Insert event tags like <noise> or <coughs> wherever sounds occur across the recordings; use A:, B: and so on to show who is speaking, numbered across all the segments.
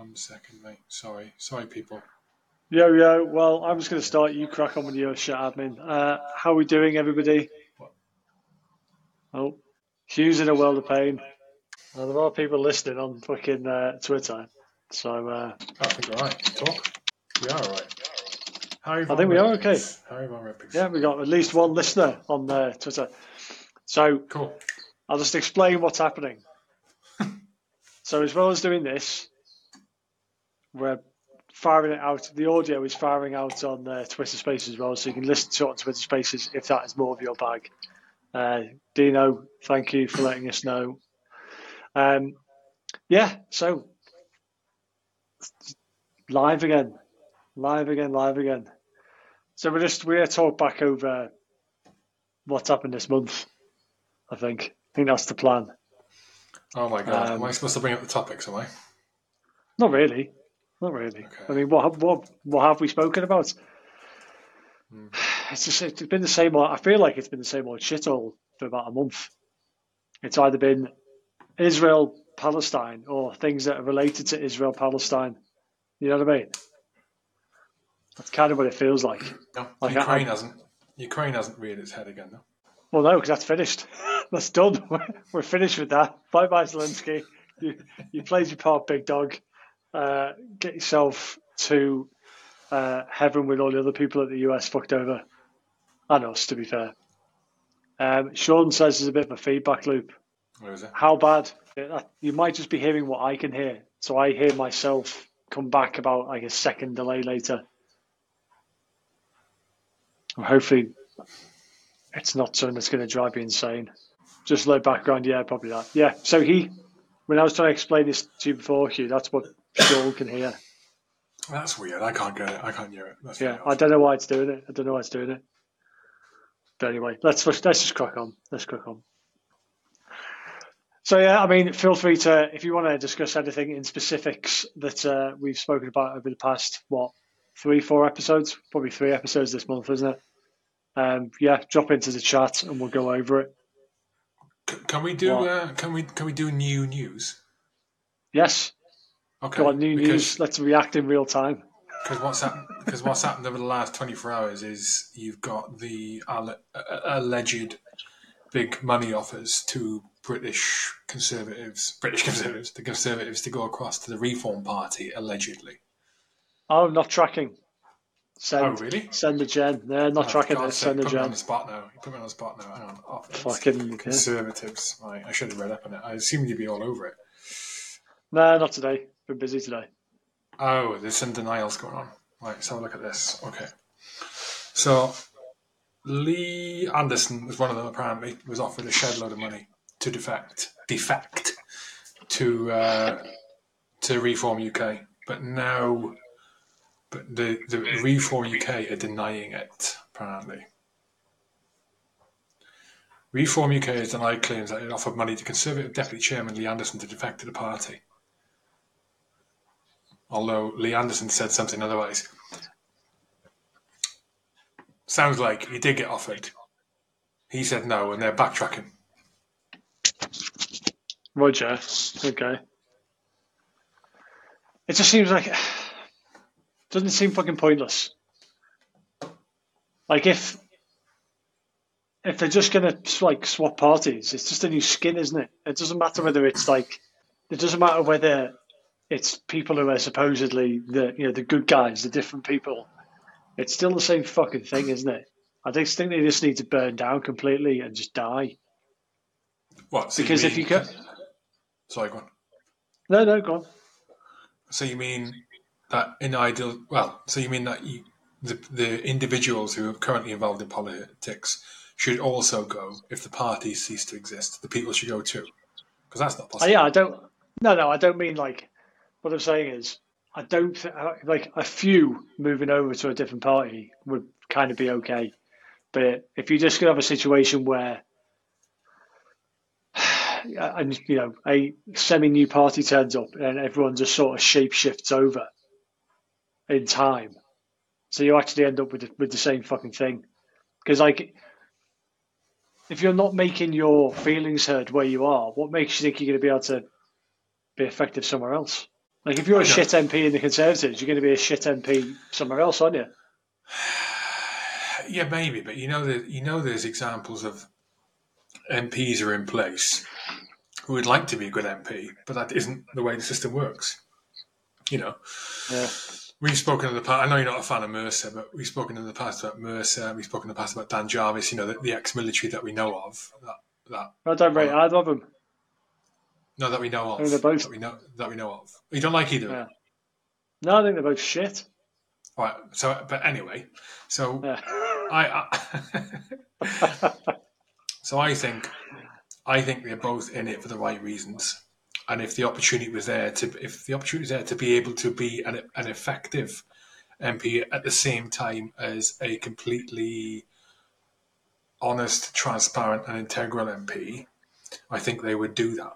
A: one second, mate. Sorry, sorry, people.
B: Yo, yo. Well, I'm just going to start. You crack on with your shit admin. Uh, how are we doing, everybody?
A: What?
B: Oh, Hugh's in a world of pain. Uh, there are people listening on fucking uh, Twitter. So, uh,
A: I think we're all right. Talk. We are all right. Harry
B: I think we are okay.
A: Harry Von Rippings.
B: yeah, we got at least one listener on uh, Twitter. So,
A: Cool.
B: I'll just explain what's happening. <laughs> so, as well as doing this, we're firing it out. The audio is firing out on uh, Twitter Spaces as well, so you can listen to it on Twitter Spaces if that is more of your bag. Uh, Dino, thank you for letting us know. Um, yeah, so live again, live again, live again. So we're just we're talk back over what's happened this month. I think. I think that's the plan.
A: Oh my god.
B: Um,
A: am I supposed to bring up the topics? Am I?
B: Not really. Not really.
A: Okay.
B: I mean, what what what have we spoken about?
A: Hmm. <sighs>
B: It's just it's been the same. old- I feel like it's been the same old shit all for about a month. It's either been Israel Palestine or things that are related to Israel Palestine. You know what I mean? That's kind of what it feels like. <clears throat>
A: No.
B: Like,
A: Ukraine
B: I-
A: hasn't. Ukraine hasn't reared its head again, though.
B: Well, no, because that's finished. <laughs> that's done. <laughs> We're finished with that. Bye bye, Zelensky. You, you played your part, big dog. Uh, get yourself to uh, heaven with all the other people that the US fucked over. And us, to be fair. Um, Sean says there's a bit of a feedback loop.
A: Where is it?
B: How bad? You might just be hearing what I can hear. So I hear myself come back about like a second delay later. And hopefully it's not something that's going to drive you insane. Just low background, yeah, probably that. Yeah, so he, when I was trying to explain this to you before, Hugh, that's what Sean can hear.
A: That's weird. I can't get it. I can't hear it. That's
B: Yeah, I don't know why it's doing it. I don't know why it's doing it. But anyway, let's let's just crack on. Let's crack on. So yeah, I mean, feel free to if you want to discuss anything in specifics that uh, we've spoken about over the past what three, four episodes, probably three episodes this month, isn't it? Um, yeah, drop into the chat and we'll go over it.
A: C- Can we do? Uh, can we? Can we do new news?
B: Yes,
A: Okay.
B: got new
A: because,
B: news. Let's react in real time.
A: Because what's happened? Because what's happened over the last twenty four hours is you've got the alleged big money offers to British conservatives, British conservatives, the conservatives to go across to the Reform Party allegedly.
B: Oh, not tracking. Send,
A: Oh, really?
B: Send the gen. Yeah, not
A: Oh,
B: tracking this.
A: sake,
B: Send the gen.
A: put me on the spot now. You put me on the spot now. Hang on. Oh,
B: Fucking yeah.
A: conservatives. Right, I should have read up on it. I assumed you'd be all over it.
B: No, not today. Been busy today.
A: Oh, there's some denials going on. Right, let's have a look at this. Okay. So, Lee Anderson was one of them, apparently, was offered a shed load of money to defect, defect to uh, to Reform UK. But now, but the, the Reform UK are denying it, apparently. Reform UK has denied claims that it offered money to Conservative Deputy Chairman Lee Anderson to defect to the party although Lee Anderson said something otherwise. Sounds like he did get offered. He said no, and they're backtracking.
B: Roger. Okay. It just seems like doesn't seem fucking pointless. Like if if they're just gonna like swap parties, it's just a new skin, isn't it? It doesn't matter whether it's like it doesn't matter whether it's people who are supposedly the you know the good guys, the different people. It's still the same fucking thing, isn't it? I just think they just need to burn down completely and just die.
A: What? So
B: Because if
A: mean-
B: you go,
A: sorry, go on.
B: no, no, go on.
A: So you mean that in ideal? Well, so you mean that you, the the individuals who are currently involved in politics should also go if the parties cease to exist. The people should go too, because that's not
B: Uh,
A: possible.
B: yeah, I don't. No, no, I don't mean like. What I'm saying is, I don't th- like a few moving over to a different party would kind of be okay, but if you just have a situation where, <sighs> and you know, a semi-new party turns up and everyone just sort of shape shifts over in time, so you actually end up with the, with the same fucking thing, because like. If you're not making your feelings heard where you are, what makes you think you're going to be able to be effective somewhere else. Like if you're a shit MP in the Conservatives, you're going to be a shit MP somewhere else, aren't you? <sighs>
A: Yeah, maybe, but you know that you know there's examples of MPs are in place who would like to be a good MP, but that isn't the way the system works. You know,
B: Yeah.
A: we've spoken in the past. I know you're not a fan of Mercer, but we've spoken in the past about Mercer. We've spoken in the past about Dan Jarvis. You know, the, the ex-military that we know of. That that uh,
B: I don't rate either of them.
A: No, that we know of.
B: I mean, they're both-
A: that we know that we know of. You don't like either.
B: Yeah. No, I think they're both shit.
A: Right. So, but anyway, so
B: Yeah. <laughs>
A: I, I <laughs> so I think I think they're both in it for the right reasons. And if the opportunity was there to if the opportunity was there to be able to be an, an effective MP at the same time as a completely honest, transparent, and integral MP, I think they would do that.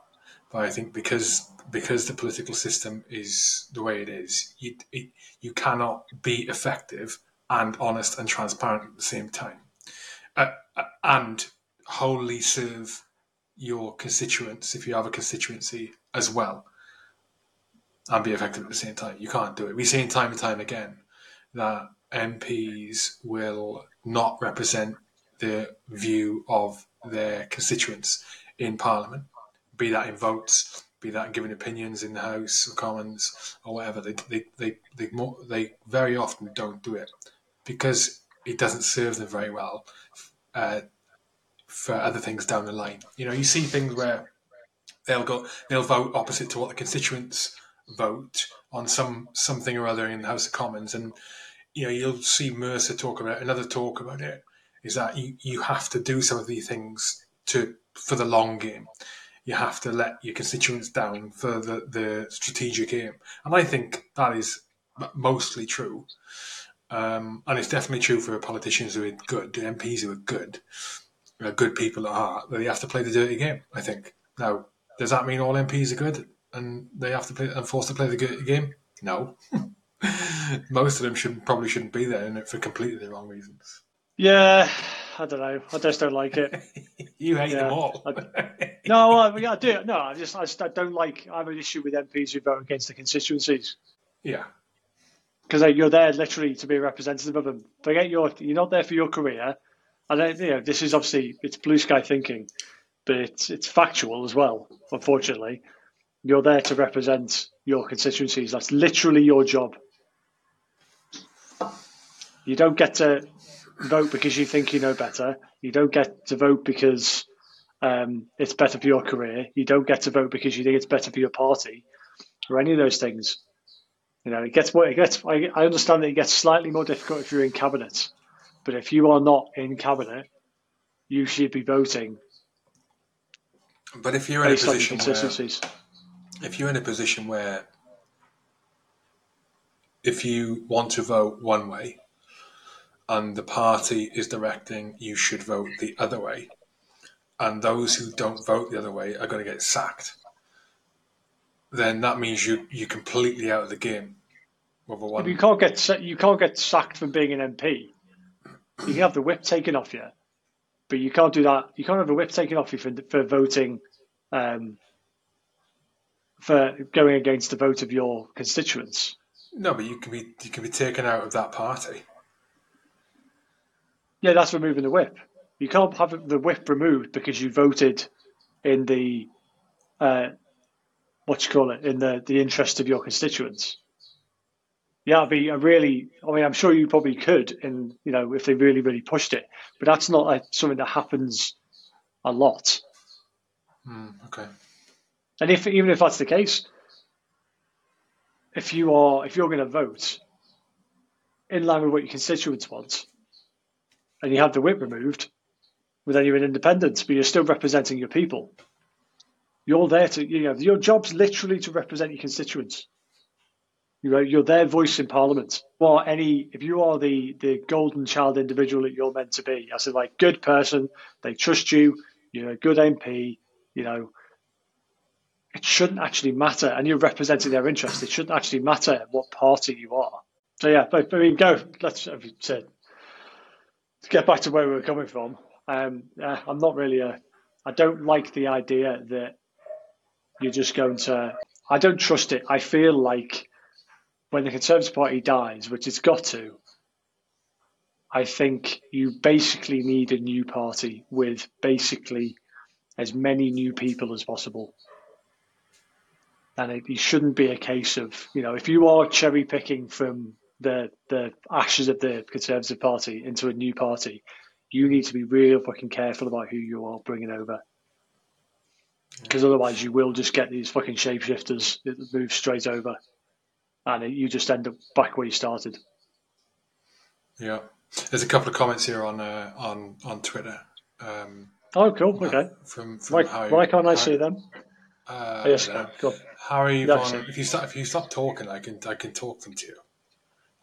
A: But I think because because the political system is the way it is, you it, you cannot be effective and honest and transparent at the same time, uh, uh, and wholly serve your constituents if you have a constituency as well, and be effective at the same time. You can't do it. We've seen time and time again that MPs will not represent the view of their constituents in Parliament, be that in votes, be that in giving opinions in the House of Commons or whatever. They they they they, more, they very often don't do it because it doesn't serve them very well uh, for other things down the line. You know, you see things where they'll go they'll vote opposite to what the constituents vote on some something or other in the House of Commons, and you know you'll see Mercer talk about it, another talk about it is that you, you have to do some of these things to for the long game. You have to let your constituents down for the, the strategic aim, and I think that is mostly true. Um, and it's definitely true for politicians who are good, MPs who are good, uh, good people at heart. That they have to play the dirty game. I think. Now, does that mean all MPs are good and they have to play and forced to play the dirty game? No. <laughs> Most of them should probably shouldn't be there in it for completely the wrong reasons.
B: Yeah, I don't know. I just don't like it. <laughs>
A: You hate them all. <laughs>
B: No, I, I do. No, I just, I just I don't like. I have an issue with MPs who vote against the constituencies
A: yeah.
B: because you're there literally to be a representative of them. Forget your, you're not there for your career. And you know, this is obviously it's blue sky thinking, but it's it's factual as well. Unfortunately, you're there to represent your constituencies. That's literally your job. You don't get to vote because you think you know better. You don't get to vote because um, it's better for your career. You don't get to vote because you think it's better for your party, or any of those things. You know, it gets more. It gets. I, I understand that it gets slightly more difficult if you're in cabinet, but if you are not in cabinet, you should be voting
A: But if you're in a position where if you're in a position where if you want to vote one way and the party is directing you should vote the other way and those who don't vote the other way are going to get sacked then that means you you're completely out of the game one
B: You can't get you can't get sacked from being an MP. You can have the whip taken off you, but you can't do that. You can't have the whip taken off you for for voting, um, for going against the vote of your constituents.
A: no but you can be you can be taken out of that party
B: Yeah, that's removing the whip. You can't have the whip removed because you voted in the uh, what you call it in the the interest of your constituents. Yeah, it'd be a really. I mean, I'm sure you probably could, in you know, if they really, really pushed it. But that's not like something that happens a lot.
A: Hmm, okay
B: And if even if that's the case, if you are if you're going to vote in line with what your constituents want, and you have the whip removed, well then you're an independent, but you're still representing your people. You're there to you know your job's literally to represent your constituents. You know, you're their voice in Parliament. Or any if you are the the golden child individual that you're meant to be, as a like good person, they trust you. You're a good MP. You know, it shouldn't actually matter, and you're representing their interest. It shouldn't actually matter what party you are. So yeah, but I mean, go. Let's you said, to get back to where we were coming from. Um, uh, I'm not really a. I don't like the idea that you're just going to I don't trust it. I feel like when the Conservative Party dies, which it's got to, I think you basically need a new party with basically as many new people as possible. And it, it shouldn't be a case of, you know, if you are cherry picking from the the ashes of the Conservative Party into a new party, you need to be real fucking careful about who you are bringing over. Because otherwise, you will just get these fucking shapeshifters that move straight over, and you just end up back where you started.
A: Yeah, there's a couple of comments here on uh, on on Twitter. Um,
B: oh, cool. Okay.
A: From, from
B: why,
A: Harry,
B: why can't I
A: Harry,
B: see them?
A: Uh,
B: Oh, yes, on.
A: Harry, Von, if you stop if you stop talking, I can I can talk them to you.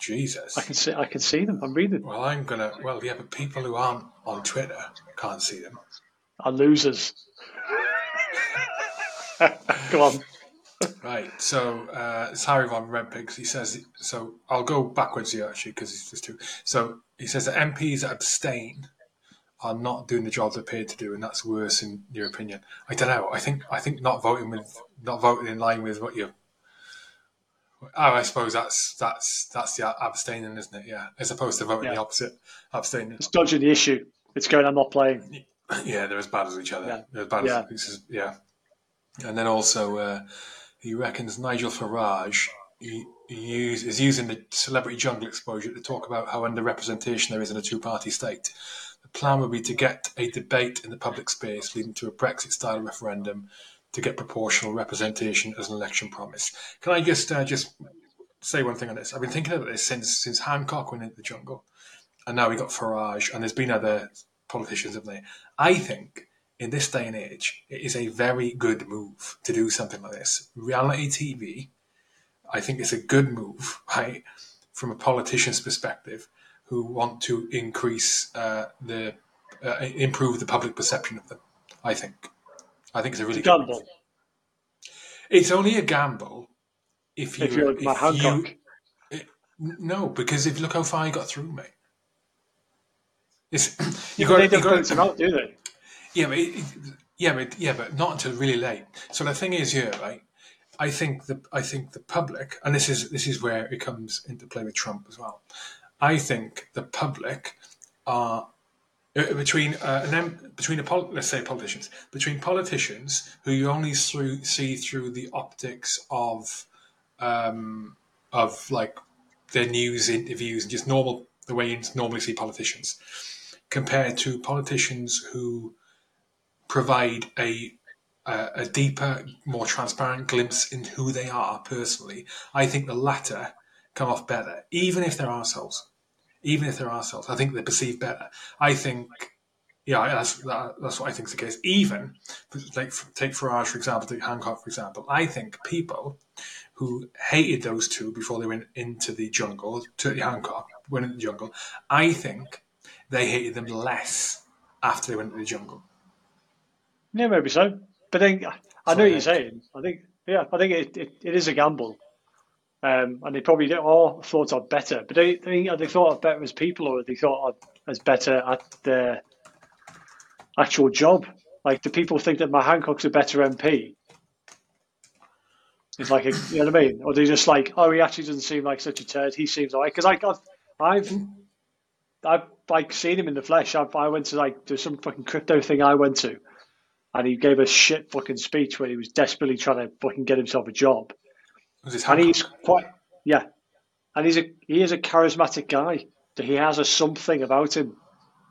A: Jesus.
B: I can see. I can see them. I'm reading.
A: Well, I'm gonna. Well, yeah, but people who aren't on Twitter can't see them.
B: Are losers. <laughs> Come on.
A: Right. So uh, it's Harry von Redpigs. He says. So I'll go backwards here actually because it's just too. So he says that MPs that abstain are not doing the job they're paid to do, and that's worse in your opinion. I don't know. I think I think not voting with not voting in line with what you. Oh, I suppose that's that's that's the abstaining, isn't it? Yeah, as opposed to voting
B: Yeah.
A: the opposite, abstaining.
B: It's dodging the issue. It's going. I'm not playing.
A: Yeah, they're as bad as each other.
B: Yeah.
A: They're as bad
B: Yeah.
A: as yeah. And then also, uh, he reckons Nigel Farage he, he use, is using the celebrity jungle exposure to talk about how underrepresentation there is in a two-party state. The plan would be to get a debate in the public space leading to a Brexit-style referendum to get proportional representation as an election promise. Can I just uh, just say one thing on this? I've been thinking about this since since Hancock went into the jungle, and now we got Farage, and there's been other politicians, haven't they? I think in this day and age, it is a very good move to do something like this. Reality TV, I think it's a good move, <laughs> right, from a politician's perspective, who want to increase uh, the uh, improve the public perception of them. I think. I think it's a really good move.
B: Gamble.
A: It's only a gamble if you
B: If you're
A: if
B: Hancock.
A: you no, because if look how far he got through, mate. It's <clears throat> you
B: You
A: got
B: they
A: you
B: don't
A: got
B: out, do they?
A: yeah, but it, it- yeah, but yeah, but not until really late. So the thing is yeah, right? I think the I think the public, and this is this is where it comes into play with Trump as well. I think the public are between uh, an em- between a pol- let's say politicians between politicians who you only through, see through the optics of um, of like their news interviews and just normal the way you normally see politicians compared to politicians who provide a a, a deeper, more transparent glimpse in who they are personally. I think the latter come off better, even if they're assholes. Even if they're assholes, I think they're perceived better. I think, yeah, that's that, that's what I think is the case. Even like take Farage for example, take Hancock for example. I think people who hated those two before they went into the jungle, to Hancock went into the jungle. I think they hated them less after they went into the jungle.
B: Yeah, maybe so. But then I know what you're saying. I think, yeah, I think it, it, it is a gamble. Um, and they probably all thought of better. But they, they, they thought of better as people or they thought of as better at their actual job? Like, do people think that Matt Hancock's a better MP? It's like, a, you know what I mean? Or they just like, oh, he actually doesn't seem like such a turd. He seems like, because like, I've, I've, I've like seen him in the flesh. I've, I went to like, there's some fucking crypto thing I went to and he gave a shit fucking speech where he was desperately trying to fucking get himself a job. And he's quite, yeah, and he's a he is a charismatic guy. He has a something about him.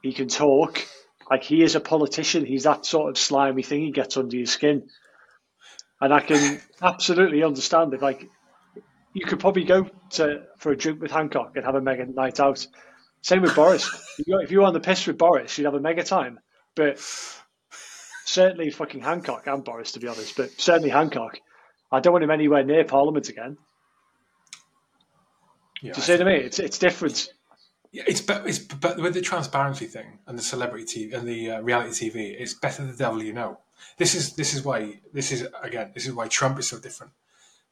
B: He can talk. Like he is a politician. He's that sort of slimy thing he gets under your skin. And I can <laughs> absolutely understand it. Like you could probably go to for a drink with Hancock and have a mega night out. Same with Boris. <laughs> If you- If you were on the piss with Boris, you'd have a mega time. But certainly fucking Hancock and Boris, to be honest, but certainly Hancock. I don't want him anywhere near Parliament again.
A: Yeah,
B: Do you
A: I
B: see what I mean? It's it's different.
A: Yeah, it's but it's but with the transparency thing and the celebrity TV and the uh, reality TV, it's better the devil you know. This is this is why this is again this is why Trump is so different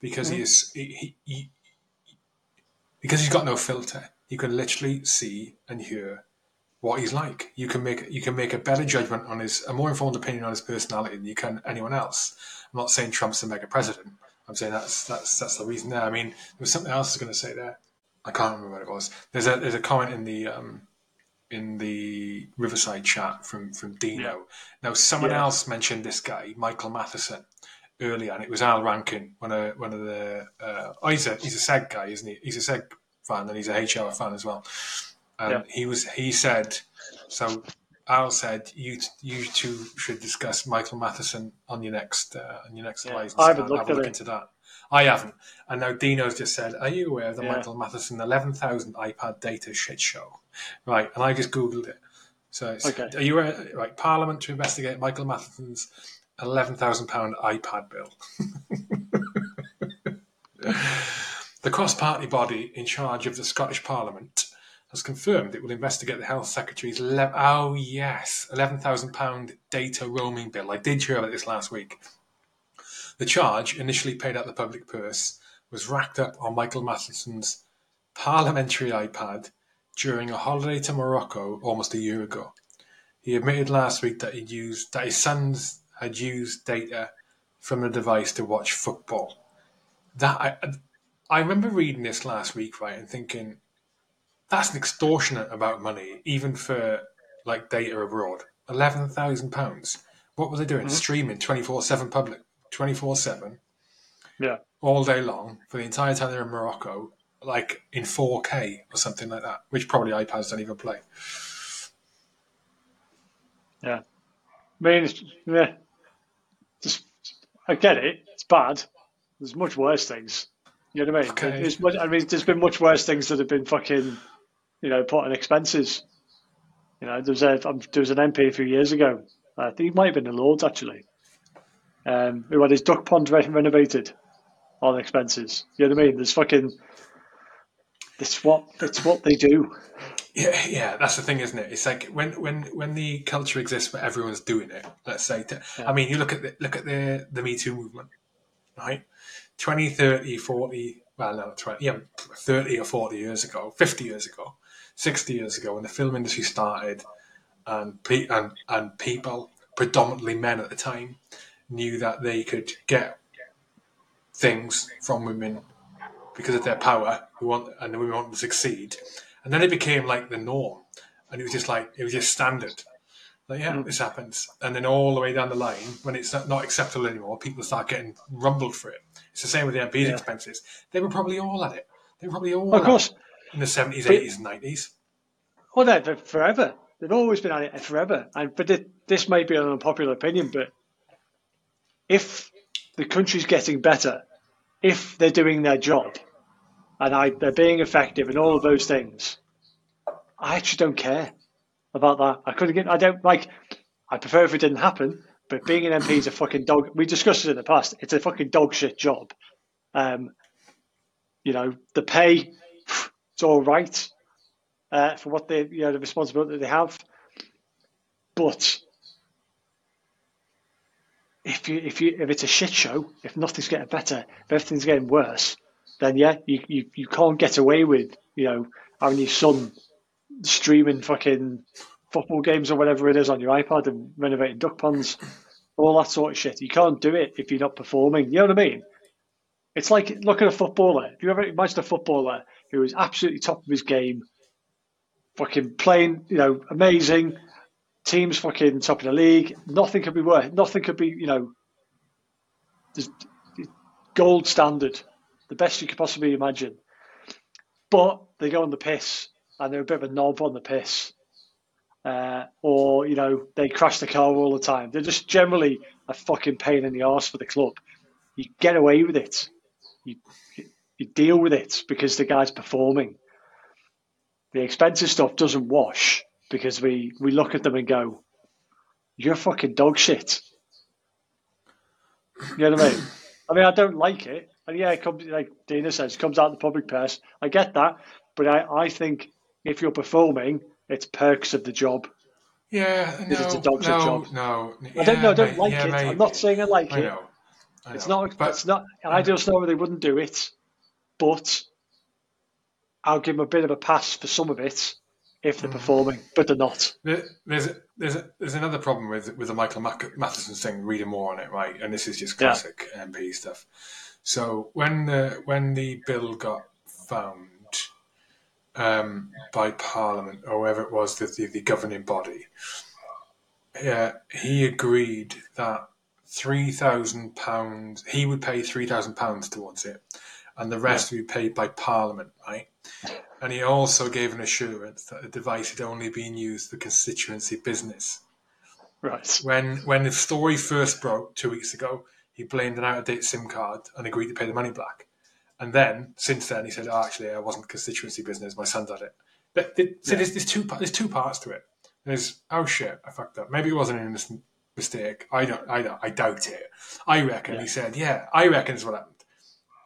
A: because he is he, he, he because he's got no filter. You can literally see and hear what he's like. You can make you can make a better judgment on his a more informed opinion on his personality than you can anyone else. I'm not saying Trump's the mega president. I'm saying that's that's that's the reason there. I mean, there was something else I was going to say there. I can't remember what it was. There's a there's a comment in the um, in the Riverside chat from from Dino.
B: Yeah.
A: Now, someone
B: Yeah.
A: else mentioned this guy, Michael Matheson, earlier, and it was Al Rankin, one of one of the. Uh, oh, he's a he's a Seg guy, isn't he? He's a Seg fan, and he's a HR fan as well. And
B: Yeah.
A: he was he said so. Al said you you two should discuss Michael Matheson on your next uh, on your next
B: Yeah.
A: license.
B: I haven't looked
A: have a look
B: it.
A: into that. I haven't. And now Dino's just said, Are you aware of the
B: Yeah.
A: Michael Matheson 11,000 iPad data shit show? Right. And I just Googled it. So it's,
B: Okay.
A: are you aware, right? Parliament to investigate Michael Matheson's £11,000 iPad bill. <laughs> the cross party body in charge of the Scottish Parliament has confirmed it will investigate the Health Secretary's. Le- oh, yes, £11,000 data roaming bill. I did hear about this last week. The charge, initially paid out the public purse, was racked up on Michael Matheson's parliamentary iPad during a holiday to Morocco almost a year ago. He admitted last week that he'd used that his sons had used data from the device to watch football. That I, I remember reading this last week, right, and thinking that's an extortionate amount of money, even for like data abroad. Eleven thousand pounds. What were they doing? Mm-hmm. Streaming twenty four seven public, twenty four seven
B: Yeah.
A: all day long for the entire time they're in Morocco, like in 4K or something like that, which probably iPads don't even play.
B: Yeah. I mean, it's, yeah. Just, I get it. It's bad. There's much worse things. You know what I mean?
A: Okay.
B: I mean, there's been much worse things that have been fucking, you know, put on expenses. You know, there was a um, there was an MP a few years ago. I think he might have been the Lords actually, um, who had his duck pond re- renovated on expenses. You know what I mean? There's fucking. It's what it's what they do.
A: Yeah, yeah, that's the thing, isn't it? It's like when when when the culture exists where everyone's doing it. Let's say, to, I mean, you look at the look at the the Me Too movement, right? 20, 30, 40, well, no, 20, yeah, 30 or 40 years ago, 50 years ago, 60 years ago, when the film industry started, and, pe- and, and people, predominantly men at the time, knew that they could get things from women because of their power, who want, and the women want to succeed. And then it became like the norm. And it was just like, it was just standard. Like, yeah, mm. this happens. And then all the way down the line, when it's not, not acceptable anymore, people start getting rumbled for it. It's the same with the MP's
B: Yeah.
A: expenses. They were probably all at it. They were probably all
B: Of course.
A: it in the 70s,
B: But-
A: 80s, and 90s.
B: Well, for forever. They've always been at it forever. And but thi- this may be an unpopular opinion, but if the country's getting better, if they're doing their job, and I, they're being effective, and all of those things, I actually don't care about that. I couldn't get. I don't like. I prefer if it didn't happen. But being an MP is a fucking dog. We discussed it in the past. It's a fucking dog shit job. Um, you know, the pay, it's all right uh, for what they, you know, the responsibility they have. But if you, if you, if it's a shit show, if nothing's getting better, if everything's getting worse, then yeah, you, you, you can't get away with, you know, having your son streaming fucking football games or whatever it is on your iPad and renovating duck ponds, all that sort of shit. You can't do it if you're not performing. You know what I mean? It's like look at a footballer. If you ever imagine a footballer who is absolutely top of his game, fucking playing, you know, amazing, teams fucking top of the league, nothing could be worse. Nothing could be, you know, gold standard, the best you could possibly imagine. But they go on the piss and they're a bit of a knob on the piss. Uh, or, you know, they crash the car all the time. They're just generally a fucking pain in the arse for the club. You get away with it. You, you deal with it because the guy's performing. The expensive stuff doesn't wash because we, we look at them and go, you're fucking dog shit. You know what I mean? I mean, I don't like it. And yeah, it comes, like Dino says, it comes out in the public purse. I get that. But I, I think if you're performing, it's perks of the job.
A: Yeah, no,
B: it's a dog
A: no,
B: job.
A: no.
B: I don't know. I don't
A: mate,
B: like
A: yeah,
B: it.
A: mate.
B: I'm not saying I like
A: I
B: it.
A: know. I
B: It's
A: know.
B: not.
A: But
B: it's not an ideal scenario. They wouldn't do it, but I'll give them a bit of a pass for some of it if they're performing, but they're not.
A: There's there's there's another problem with with the Michael Mac- Matheson thing. Reading more on it, right? And this is just
B: Yeah.
A: classic MP stuff. So when the when the bill got found um, by Parliament or whoever it was, the, the, the governing body, uh, he agreed that three thousand pounds he would pay three thousand pounds towards it, and the rest would be paid by Parliament, right? And he also gave an assurance that the device had only been used for constituency business.
B: Right.
A: When when the story first broke two weeks ago, he blamed an out of date SIM card and agreed to pay the money back. And then since then, he said, oh, "Actually, I wasn't constituency business. My son did it." But so there's, there's two there's two parts to it. There's oh shit, I fucked up. Maybe it wasn't an innocent mistake. I don't, I don't, I doubt it. I reckon
B: Yeah.
A: he said, "Yeah, I reckon is what happened."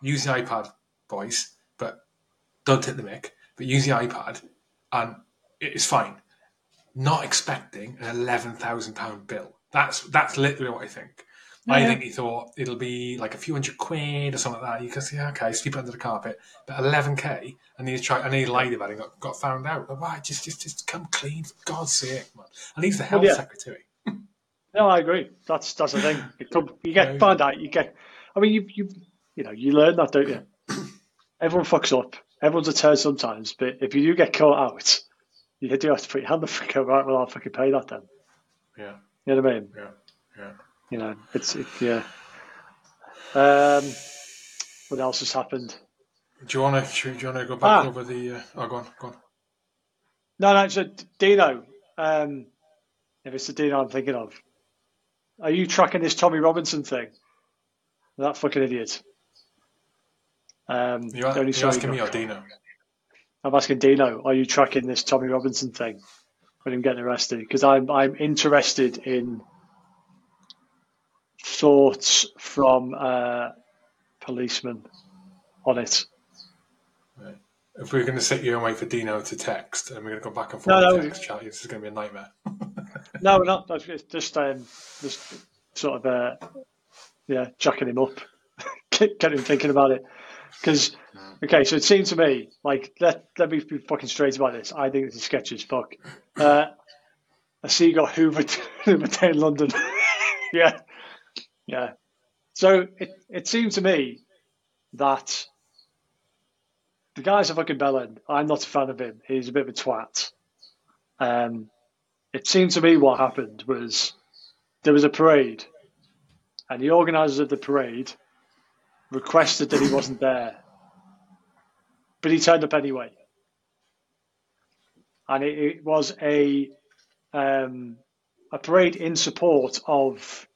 A: Use the iPad, boys, but don't take the mic. But use the iPad, and it is fine. Not expecting an eleven thousand pound bill. That's that's literally what I think. I think he thought it'll be like a few hundred quid or something like that. You can say, okay, sweep under the carpet. But eleven k, and he tried, and he lied about it, and got, got found out. But why? Just, just, just come clean, for God's sake, man. And he's the health
B: yeah.
A: secretary.
B: No, I agree. That's that's the thing. You, come, you get found out. You get. I mean, you you you know you learn that, don't you? <coughs> Everyone fucks up. Everyone's a turd sometimes. But if you do get caught out, you do have to put your hand on the fucking right. Well, I'll fucking pay that then.
A: Yeah,
B: You know what I mean?
A: yeah, yeah.
B: You know, it's it, yeah. Um, what else has happened?
A: Do you want to? Do you want to go back
B: Ah.
A: over the? Uh, oh, go on, go on.
B: No, no. So Dino, um, if it's the Dino I'm thinking of, are you tracking this Tommy Robinson thing? That fucking idiot. Um,
A: You, are
B: only
A: you
B: show he
A: asking me or Dino?
B: I'm asking Dino, are you tracking this Tommy Robinson thing with him getting arrested? Because I'm I'm interested in thoughts from uh, policemen on it.
A: If we're going to sit here and wait for Dino to text, and we're going to go back and forth
B: no.
A: text chat, this is going to be a nightmare. <laughs>
B: No, we're not. That's just just, um, just sort of uh, yeah, jacking him up, <laughs> get, get him thinking about it. Because okay, so it seemed to me like let let me be fucking straight about this. I think this is sketchy as fuck. Uh, I see you got Hoover Hoover Day in London. <laughs> yeah, yeah. So it it seemed to me that the guy's a fucking bellend. I'm not a fan of him. He's a bit of a twat. Um, it seemed to me what happened was there was a parade, and the organisers of the parade requested that he wasn't there, but he turned up anyway, and it, it was a um, a parade in support of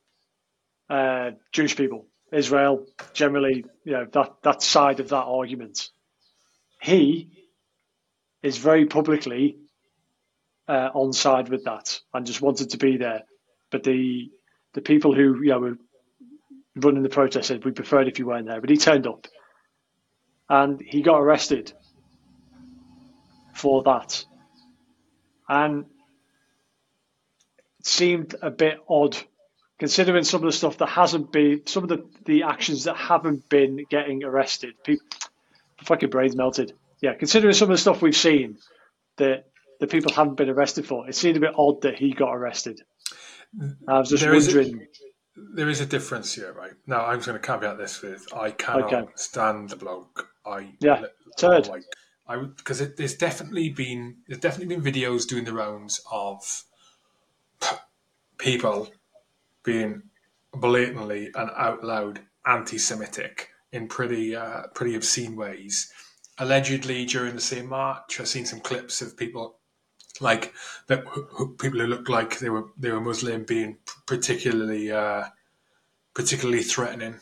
B: uh, Jewish people, Israel, generally, you know that that side of that argument. He is very publicly uh, on side with that and just wanted to be there. But the the people who you know were running the protest said we preferred if you weren't there. But he turned up, and he got arrested for that, and it seemed a bit odd considering some of the stuff that hasn't been some of the, the actions that haven't been getting arrested. People, fucking brains melted. Yeah, considering some of the stuff we've seen that the people haven't been arrested for, it seemed a bit odd that he got arrested. I was just
A: There is
B: wondering.
A: There is a difference here, right? Now, I'm just going to caveat this with I cannot
B: Okay.
A: stand the bloke. I
B: Yeah, turd.
A: like I would because it, there's definitely been there's definitely been videos doing the rounds of people being blatantly and out loud anti-Semitic in pretty uh, pretty obscene ways. Allegedly, during the same march, I've seen some clips of people like that people who looked like they were they were Muslim being particularly uh, particularly threatening,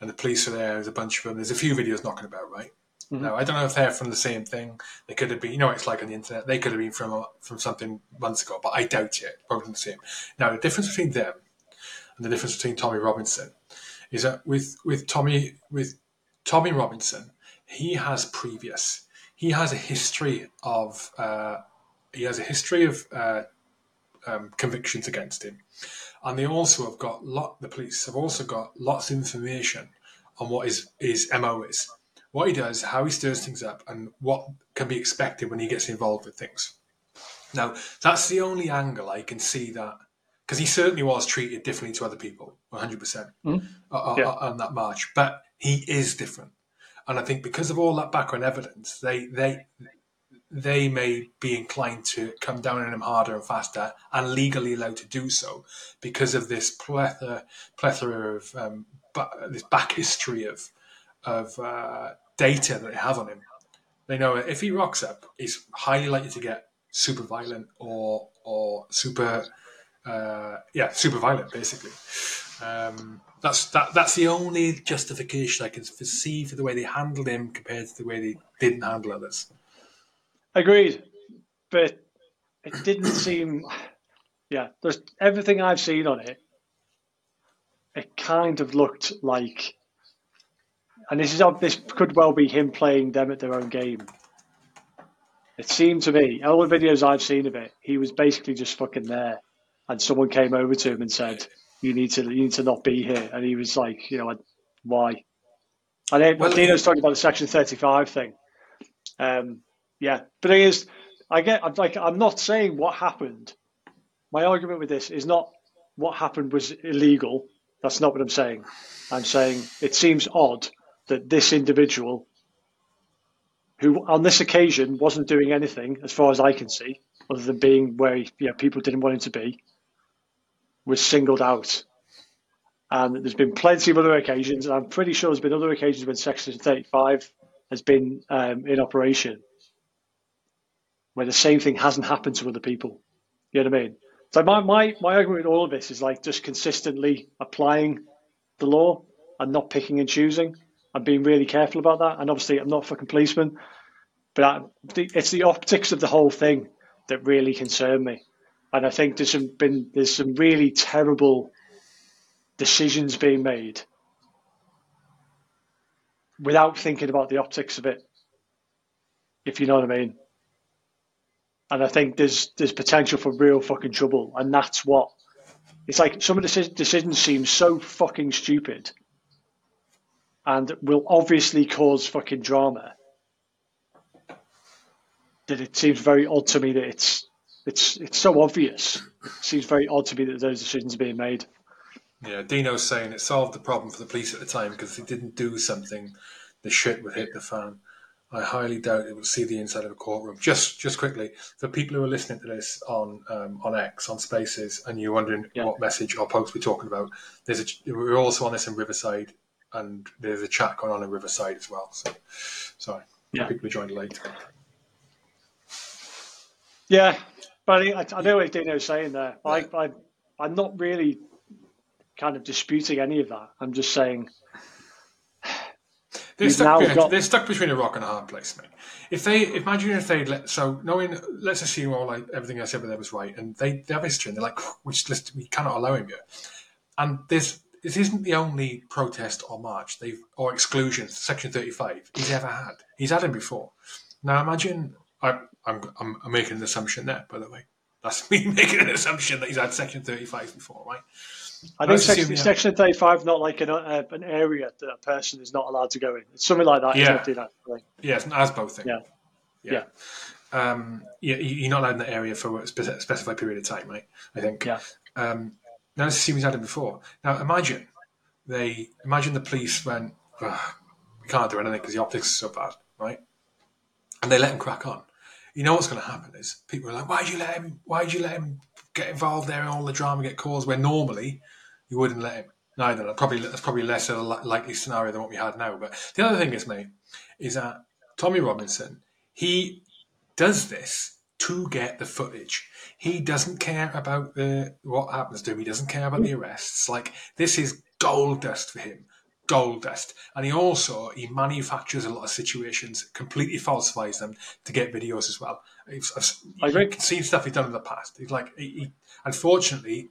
A: and the police are there. There's a bunch of them. There's a few videos knocking about, right? Now I don't know if they're from the same thing. They could have been, you know, what it's like on the internet. They could have been from from something months ago, but I doubt it. Probably the same. Now the difference between them and the difference between Tommy Robinson is that with with Tommy with Tommy Robinson, he has previous. He has a history of uh, he has a history of uh, um, convictions against him, and they also have got lot. The police have also got lots of information on what his his mo is, what he does, how he stirs things up, and what can be expected when he gets involved with things. Now, that's the only angle I can see that because he certainly was treated differently to other people, one hundred percent
B: Mhm.
A: uh,
B: Yeah.
A: on that march. But He is different, and I think because of all that background evidence, they they they may be inclined to come down on him harder and faster, and legally allowed to do so because of this plethora plethora of um, this back history of of uh, data that they have on him. They know if he rocks up, he's highly likely to get super violent or or super uh, yeah super violent basically. Um, that's that. That's the only justification I can foresee for the way they handled him compared to the way they didn't handle others.
B: Agreed, but it didn't seem. Yeah, there's everything I've seen on it. It kind of looked like, and this is this could well be him playing them at their own game. It seemed to me, all the videos I've seen of it, he was basically just fucking there, and someone came over to him and said, "You need to, you need to not be here," and he was like, "You know, why?" And then well, Dino's talking about the Section Thirty-Five thing. Um, yeah, but thing is, I get, I'm like, I'm not saying what happened. My argument with this is not what happened was illegal. That's not what I'm saying. I'm saying it seems odd that this individual who on this occasion wasn't doing anything, as far as I can see, other than being where you know, people didn't want him to be, was singled out. And there's been plenty of other occasions, and I'm pretty sure there's been other occasions when Section 35 has been um, in operation where the same thing hasn't happened to other people. You know what I mean? So my, my, my argument with all of this is like just consistently applying the law and not picking and choosing and being really careful about that. And obviously, I'm not a fucking policeman, but I, it's the optics of the whole thing that really concern me. And I think there's some been there's some really terrible decisions being made without thinking about the optics of it. If you know what I mean. And I think there's there's potential for real fucking trouble, and that's what it's like. Some of the decisions seem so fucking stupid and will obviously cause fucking drama. That it seems very odd to me that it's it's it's so obvious. It seems very odd to me that those decisions are being made.
A: Yeah, Dino's saying it solved the problem for the police at the time because they didn't do something, the shit would hit the fan. I highly doubt it will see the inside of a courtroom. Just just quickly, for people who are listening to this on um, on X, on Spaces, and you're wondering yeah. what message or post we're talking about, there's a, we're also on this in Riverside and there's a chat going on in Riverside as well. So, sorry, yeah. people who joined late.
B: Yeah, but I, I know what Dino's saying there. I, I, I'm not really kind of disputing any of that. I'm just saying.
A: They're stuck, between, got... they're stuck between a rock and a hard place, mate. If they imagine if they let so knowing, let's assume all like everything I said them was right, and they, they have history, and they're like, we just we cannot allow him here. And there's this isn't the only protest or march they've or exclusion section 35 he's ever had. He's had him before. Now imagine I, I'm, I'm, I'm making an assumption there by the way. That's <laughs> me making an assumption that he's had section 35 before right
B: I think section, section 35 not like an, uh, an area that a person is not allowed to go in. It's something like that.
A: Yeah, yeah, it's an ASBO thing.
B: Yeah,
A: yeah. yeah. Um, yeah, you're not allowed in that area for a specified period of time, right? I think.
B: Yeah.
A: Um, now let's assume he's had it before. Now imagine they imagine the police went, we can't do anything because the optics are so bad, right? And they let him crack on. You know what's going to happen is people are like, why did you let him? Why did you let him get involved there in all the drama, get caused where normally you wouldn't let him? Don't know. Probably that's probably less of a likely scenario than what we had now. But the other thing is, mate, is that Tommy Robinson he does this to get the footage. He doesn't care about the what happens to him. He doesn't care about the arrests. Like this is gold dust for him. Gold dust. And he also he manufactures a lot of situations, completely falsifies them to get videos as well. I've, I've, you can see stuff he's done in the past. He's like he, he unfortunately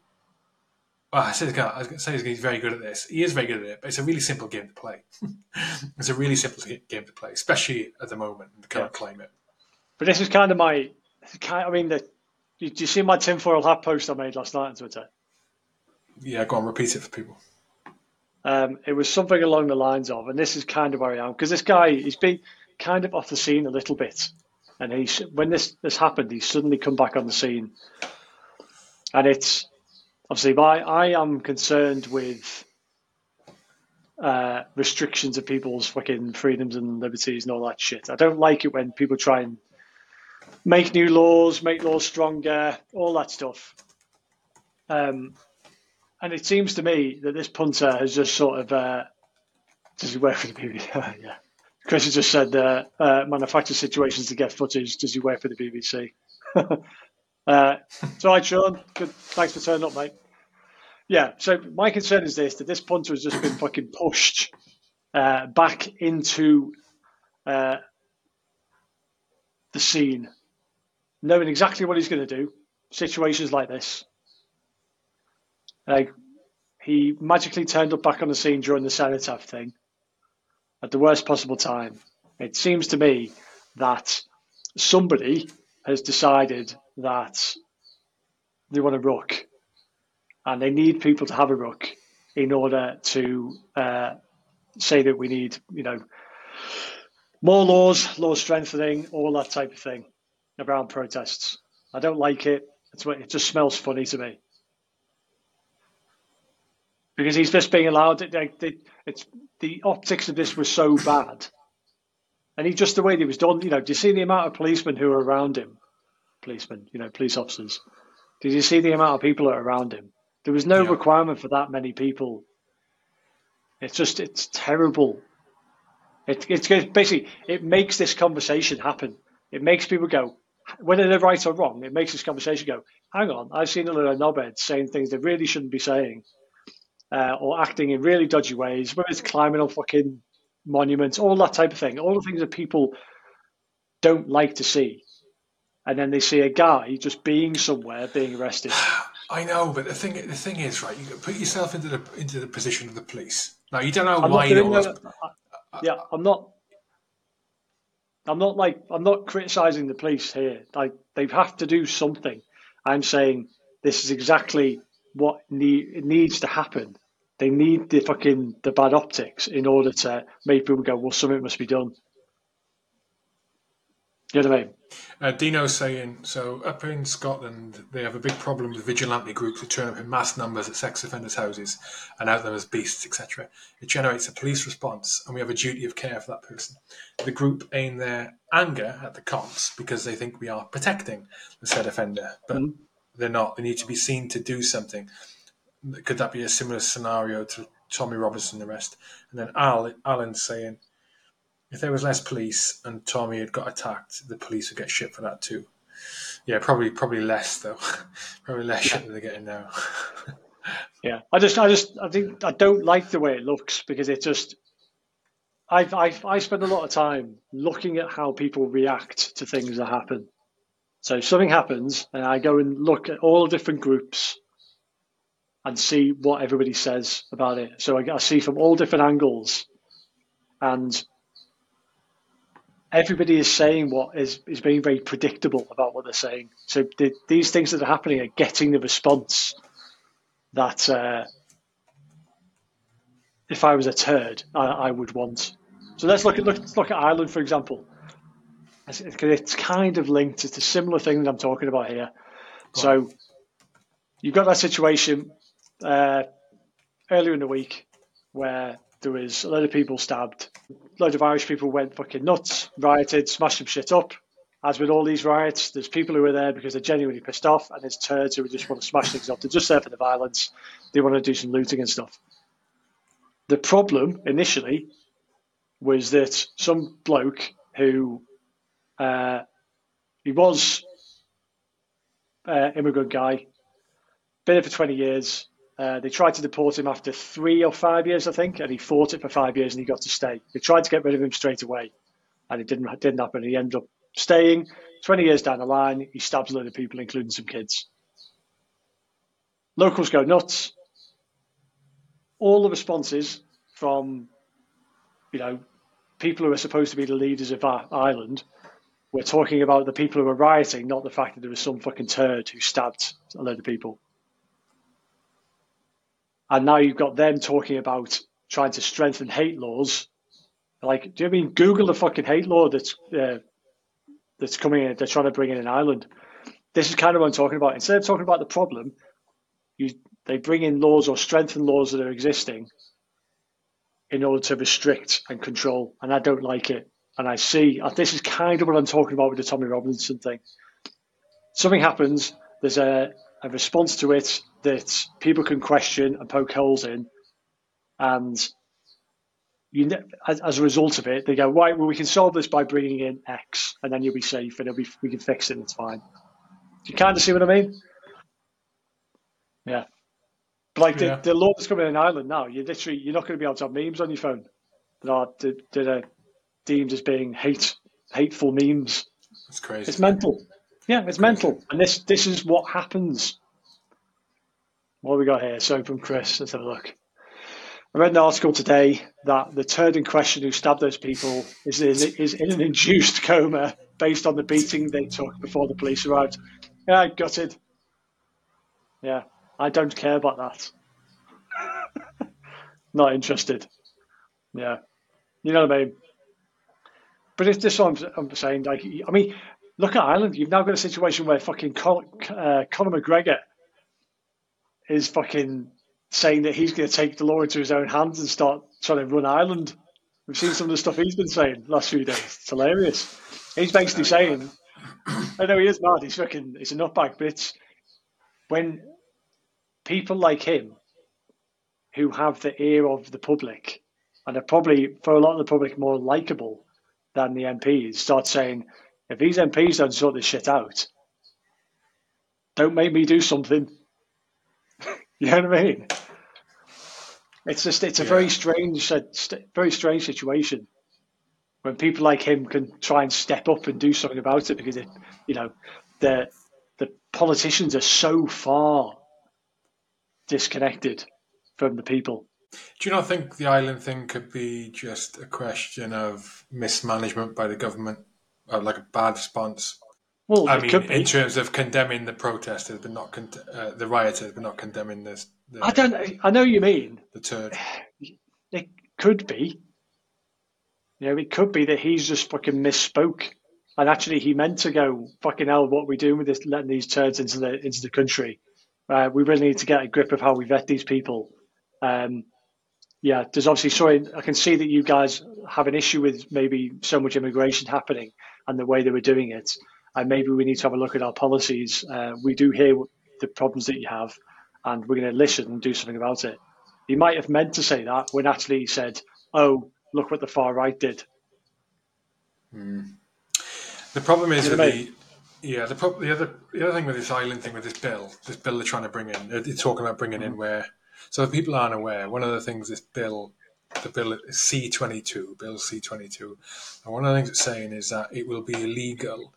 A: well, I, said, I was going to say he's very good at this. He is very good at it, but it's a really simple game to play. <laughs> it's a really simple game to play, especially at the moment in the current yeah. climate.
B: But this is kind of my I mean, the, did you see my tinfoil hat post I made last night on Twitter?
A: Yeah, go on, repeat it for people.
B: Um, it was something along the lines of, and this is kind of where I am because this guy he's been kind of off the scene a little bit, and he's when this this happened, he's suddenly come back on the scene, and it's obviously I I am concerned with uh, restrictions of people's fucking freedoms and liberties and all that shit. I don't like it when people try and make new laws, make laws stronger, all that stuff. Um, and it seems to me that this punter has just sort of uh, does he work for the BBC? <laughs> yeah. Chris has just said uh, uh, manufacture situations to get footage. Does he work for the BBC? <laughs> uh, so, hi, Sean. Good. Thanks for turning up, mate. Yeah. So, my concern is this: that this punter has just been fucking pushed uh, back into uh, the scene, knowing exactly what he's going to do. Situations like this, like he magically turned up back on the scene during the cenotaph thing at the worst possible time. It seems to me that somebody has decided that they want a ruck and they need people to have a ruck in order to uh, say that we need, you know, more laws, law strengthening, all that type of thing around protests. I don't like it. It's, it just smells funny to me because he's just being allowed. It, it's the optics of this was so bad, and he just the way he was done. You know, do you see the amount of policemen who are around him? Policemen, you know, police officers. Did you see the amount of people that are around him? There was no yeah. requirement for that many people. It's just it's terrible. It, it's basically it makes this conversation happen. It makes people go, whether they're right or wrong. It makes this conversation go. Hang on, I've seen a lot of knobheads saying things they really shouldn't be saying uh, or acting in really dodgy ways, whether it's climbing on fucking monuments, all that type of thing, all the things that people don't like to see. And then they see a guy just being somewhere, being arrested. <sighs>
A: I know, but the thing the thing is, right? You put yourself into the into the position of the police. Now you don't know I'm why you know.
B: I, yeah, I'm not. I'm not like I'm not criticizing the police here. Like they have to do something. I'm saying this is exactly what need, needs to happen. They need the fucking the bad optics in order to make people go, well, something must be done. You know what I mean?
A: Uh, Dino's saying so. Up in Scotland, they have a big problem with vigilante groups who turn up in mass numbers at sex offenders' houses and out them as beasts, etc. It generates a police response, and we have a duty of care for that person. The group aim their anger at the cops because they think we are protecting the said offender, but mm-hmm they're not. They need to be seen to do something. Could that be a similar scenario to Tommy Robinson and the rest? And then Al, Alan's saying, if there was less police and Tommy had got attacked, the police would get shit for that too. Yeah, probably probably less though. <laughs> probably less shit than they're getting now. <laughs>
B: yeah, I just I just I think I don't like the way it looks because it just I've, I've I spend a lot of time looking at how people react to things that happen, so if something happens, and I go and look at all different groups and see what everybody says about it. So I, I see from all different angles, and everybody is saying what is is being very predictable about what they're saying. So the, these things that are happening are getting the response that uh, if I was a turd, I, I would want. So let's look at look, let's look at Ireland for example it's kind of linked. It's a similar thing that I'm talking about here. Go so on. you've got that situation uh, earlier in the week where there was a lot of people stabbed. A load of Irish people went fucking nuts, rioted, smashed some shit up. As with all these riots, there's people who are there because they're genuinely pissed off, and there's turds who just want to smash things up. They're just there for the violence. They want to do some looting and stuff. The problem initially was that some bloke who uh, he was uh, immigrant guy, been there for 20 years. Uh, they tried to deport him after three or five years, I think, and he fought it for five years and he got to stay. They tried to get rid of him straight away, and it didn't didn't happen. He ended up staying. 20 years down the line, he stabs a load of people, including some kids. Locals go nuts. All the responses from, you know, people who are supposed to be the leaders of our island we're talking about the people who were rioting, not the fact that there was some fucking turd who stabbed a load of people. And now you've got them talking about trying to strengthen hate laws. Like, do you mean Google the fucking hate law that's uh, that's coming in? They're trying to bring in an Ireland. This is kind of what I'm talking about. Instead of talking about the problem, you they bring in laws or strengthen laws that are existing, in order to restrict and control, and I don't like it. And I see uh, this is kind of what I'm talking about with the Tommy Robinson thing. Something happens, there's a, a response to it that people can question and poke holes in, and you as, as a result of it, they go, right, well, we can solve this by bringing in X, and then you'll be safe, and it'll be we can fix it, and it's fine. Do you kind of see what I mean? Yeah. But like yeah. the, the law that's coming in Ireland now, you're literally you're not going to be able to have memes on your phone that are that are deemed as being hate hateful memes.
A: It's crazy.
B: It's mental. Yeah, it's mental, and this this is what happens. What have we got here? So from Chris, let's have a look. I read an article today that the turd in question who stabbed those people is in, is in an induced coma based on the beating they took before the police arrived. Yeah, I gutted. Yeah, I don't care about that. <laughs> Not interested. Yeah, you know what I mean. But it's just what I'm, I'm, saying. Like, I mean, look at Ireland. You've now got a situation where fucking Con- uh, Conor McGregor is fucking saying that he's going to take the law into his own hands and start trying to run Ireland. We've seen some of the stuff he's been saying last few days. It's hilarious. He's basically saying, I know he is mad. He's fucking, he's a nutbag, but it's when people like him who have the ear of the public and are probably, for a lot of the public, more likable than the MPs, start saying, if these MPs don't sort this shit out, don't make me do something. <laughs> you know what I mean? It's just it's a yeah. very strange, very strange situation when people like him can try and step up and do something about it because it, you know the the politicians are so far disconnected from the people.
A: Do you not think the island thing could be just a question of mismanagement by the government, or like a bad response?
B: Well,
A: I mean, in terms of condemning the protesters, but not con- uh, the rioters, but not condemning this
B: I don't. I know you mean
A: the turd.
B: It could be. You know, it could be that he's just fucking misspoke, and actually he meant to go fucking hell. What are we doing with this? Letting these turds into the into the country. Uh, we really need to get a grip of how we vet these people. Um, yeah, there's obviously sorry. I can see that you guys have an issue with maybe so much immigration happening and the way they were doing it. And maybe we need to have a look at our policies. Uh, we do hear the problems that you have and we're going to listen and do something about it. He might have meant to say that when actually he said, "Oh, look what the far right did."
A: Mm. The problem is with the yeah the pro- the other the other thing with this island thing with this bill, this bill they're trying to bring in, they're talking about bringing mm-hmm. in where. So if people aren't aware, one of the things this bill, the bill C twenty two, Bill C twenty two, and one of the things it's saying is that it will be illegal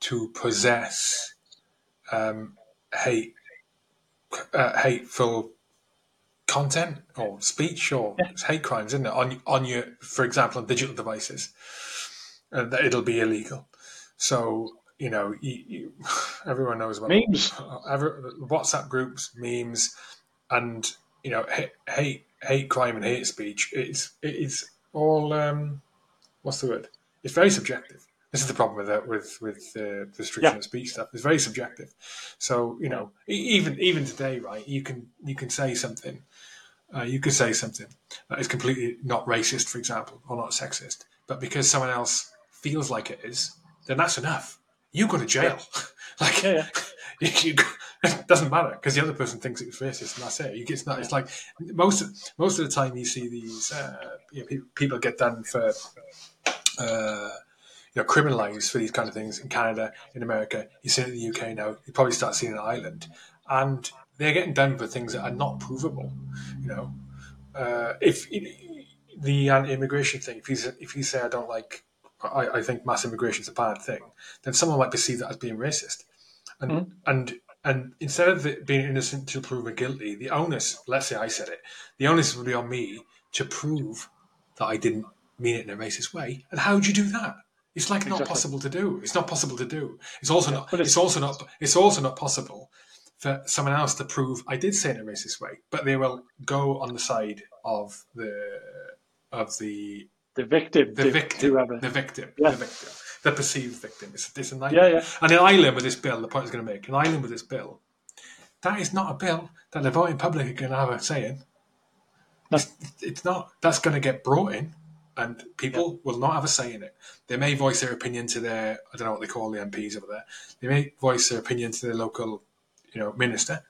A: to possess um, hate uh, hateful content or speech or hate crimes, isn't it? On on your, for example, on digital devices, uh, that it'll be illegal. So you know, you, you, everyone knows about
B: memes, <laughs>
A: every, WhatsApp groups, memes, and you know, hate, hate, hate crime and hate speech. It's it's all um, what's the word? It's very subjective. This is the problem with that with with uh, restriction yeah. of speech stuff. It's very subjective. So you know, even even today, right? You can you can say something. Uh, you could say something that is completely not racist, for example, or not sexist, but because someone else feels like it is, then that's enough. You go to jail. Yeah. <laughs> like yeah, <laughs> you, it <laughs> doesn't matter because the other person thinks it's racist, and that's it. You get it's not. It's like most most of the time you see these uh, you know, people get done for. Uh, you know, criminalised for these kind of things in Canada, in America. You see it in the UK now. You probably start seeing it in Ireland, and they're getting done for things that are not provable. You know, uh, if the anti-immigration thing, if you if you say I don't like, I, I think mass immigration is a bad thing, then someone might perceive that as being racist, and mm. and and instead of it being innocent to prove proven guilty, the onus, let's say I said it, the onus would be on me to prove that I didn't mean it in a racist way. And how would you do that? It's like exactly. not possible to do. It's not possible to do. It's also not. It's, it's, also not. It's also not possible for someone else to prove I did say it in a racist way. But they will go on the side of the of the
B: the victim,
A: the, victim, whoever. the victim, yeah. the victim, the perceived victim. It's, it's a
B: nightmare. Yeah, yeah.
A: And in Ireland with this bill, the point I was going to make, in Ireland with this bill, that is not a bill that the voting public are going to have a say in. It's, it's not. That's going to get brought in, and people will not have a say in it. They may voice their opinion to their I don't know what they call the MPs over there. They may voice their opinion to their local, you know, minister.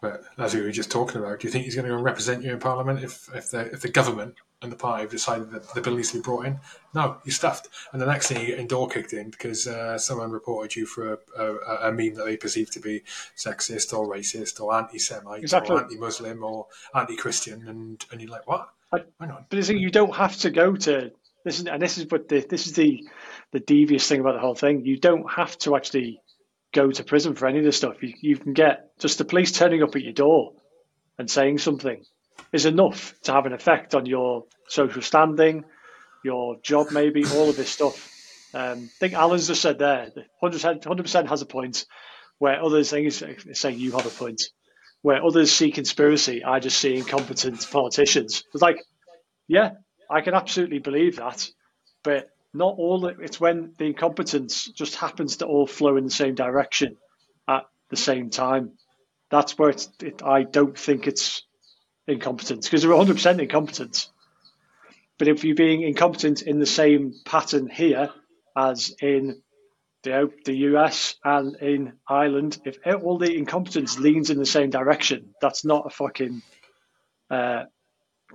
A: But as we were just talking about, do you think he's going to go and represent you in Parliament if if the if the government and the party have decided that the bill needs to be brought in? No, you're stuffed. And the next thing you get in door kicked in because uh, someone reported you for a, a, a, meme that they perceive to be sexist or racist or anti-Semite exactly. or anti-Muslim or anti-Christian, and and you're like, what?
B: Hang on. But you don't have to go to this, is, and this is what the this is the the devious thing about the whole thing. You don't have to actually go to prison for any of this stuff. You, you can get just the police turning up at your door and saying something is enough to have an effect on your social standing, your job, maybe all of this stuff. Um, I think Alan's just said there, 100%, 100% has a point, where others think saying you have a point, where others see conspiracy, I just see incompetent politicians. It's like, yeah, I can absolutely believe that, but not all. It's when the incompetence just happens to all flow in the same direction at the same time. That's where it, I don't think it's incompetence because they're 100% incompetent. But if you're being incompetent in the same pattern here as in the, the US and in Ireland, if all the incompetence leans in the same direction, that's not a fucking uh,